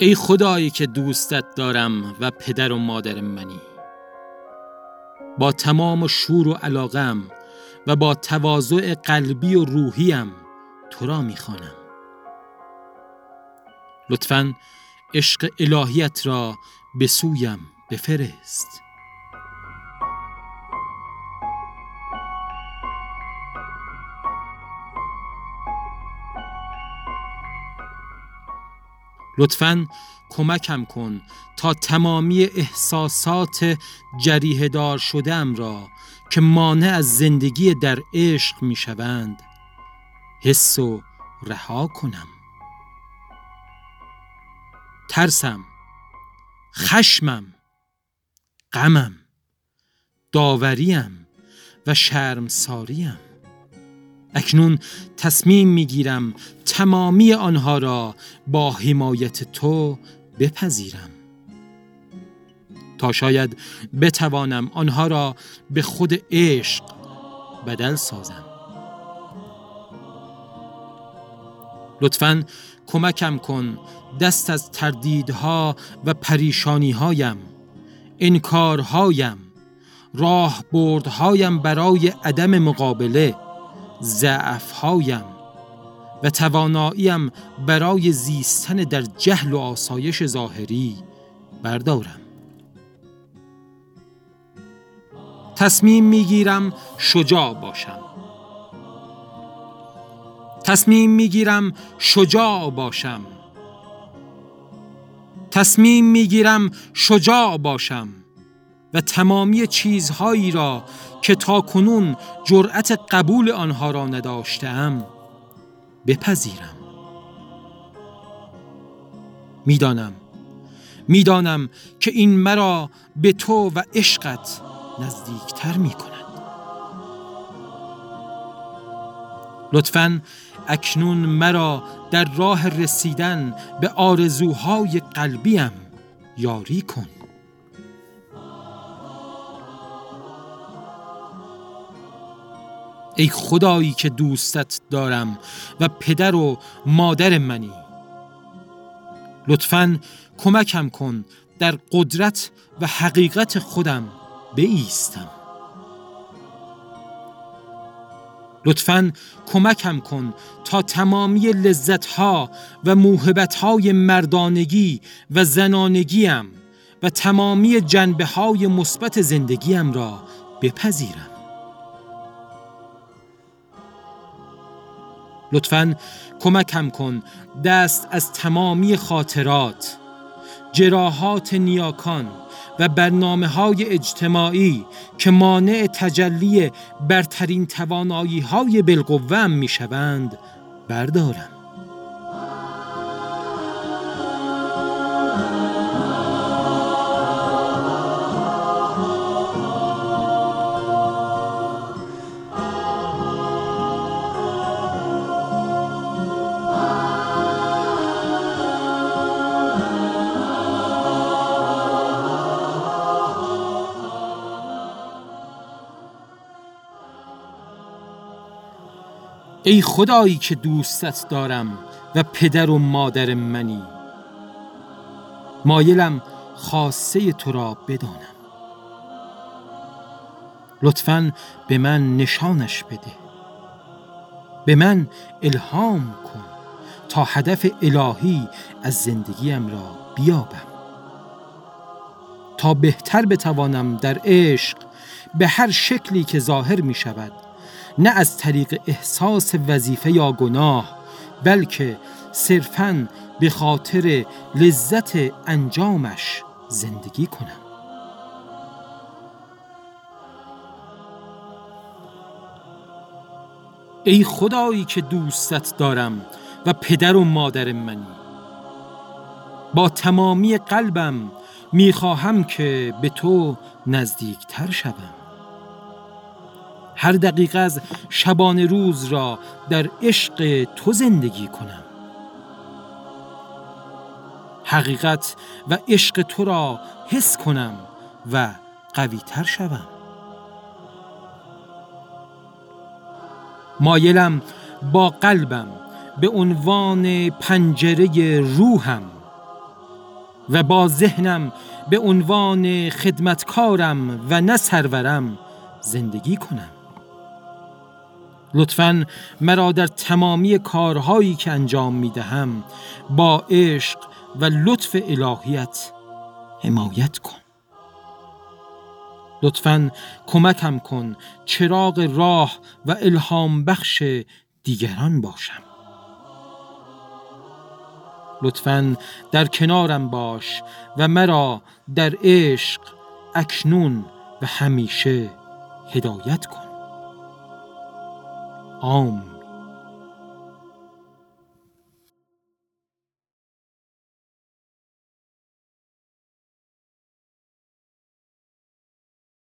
ای خدایی که دوستت دارم و پدر و مادر منی. با تمام شور و علاقم و با تواضع قلبی و روحیم تو را می‌خوانم. لطفا عشق الهیت را به سویم بفرست. لطفا کمکم کن تا تمامی احساسات جریه دار شدم را که مانع از زندگی در عشق می شوند حس و رها کنم. ترسم خشمم غمم داوریم و شرمساریم. اکنون تصمیم می‌گیرم تمامی آنها را با حمایت تو بپذیرم. تا شاید بتوانم آنها را به خود عشق بدل سازم. لطفا کمکم کن دست از تردیدها و پریشانیهایم انکارهایم راه بردهایم برای عدم مقابله. ضعفهایم و تواناییم برای زیستن در جهل و آسایش ظاهری بردارم. تصمیم می‌گیرم شجاع باشم. تصمیم می‌گیرم شجاع باشم. تصمیم می‌گیرم شجاع باشم. و تمامی چیزهایی را که تا کنون جرأت قبول آنها را نداشتم بپذیرم. می‌دانم می‌دانم که این مرا به تو و عشقت نزدیکتر می کند لطفا اکنون مرا در راه رسیدن به آرزوهای قلبیم یاری کن. ای خدایی که دوستت دارم و پدر و مادر منی. لطفا کمکم کن در قدرت و حقیقت خودم بایستم. لطفا کمکم کن تا تمامی لذتها و موهبتهای مردانگی و زنانگیم و تمامی جنبه های مثبت زندگیم را بپذیرم. لطفا کمکم کن. دست از تمامی خاطرات جراحات نیاکان و برنامه های اجتماعی که مانع تجلی برترین توانایی های بالقوه می شوند بردارم. ای خدایی که دوستت دارم و پدر و مادر منی. مایلم خاصه تو را بدانم. لطفا به من نشانش بده. به من الهام کن تا هدف الهی از زندگیم را بیابم. تا بهتر بتوانم در عشق به هر شکلی که ظاهر می شود نه از طریق احساس وظیفه یا گناه بلکه صرفاً به خاطر لذت انجامش زندگی کنم. ای خدایی که دوستت دارم و پدر و مادر منی. با تمامی قلبم می‌خواهم که به تو نزدیکتر شوم. هر دقیقه از شبانه روز را در عشق تو زندگی کنم. حقیقت و عشق تو را حس کنم و قویتر شوم. مایلم با قلبم به عنوان پنجره روحم و با ذهنم به عنوان خدمتکارم و نه سرورم زندگی کنم. لطفا مرا در تمامی کارهایی که انجام می دهم با عشق و لطف الهیت حمایت کن. لطفا کمکم کن چراغ راه و الهام بخش دیگران باشم. لطفا در کنارم باش و مرا در عشق اکنون و همیشه هدایت کن. Om.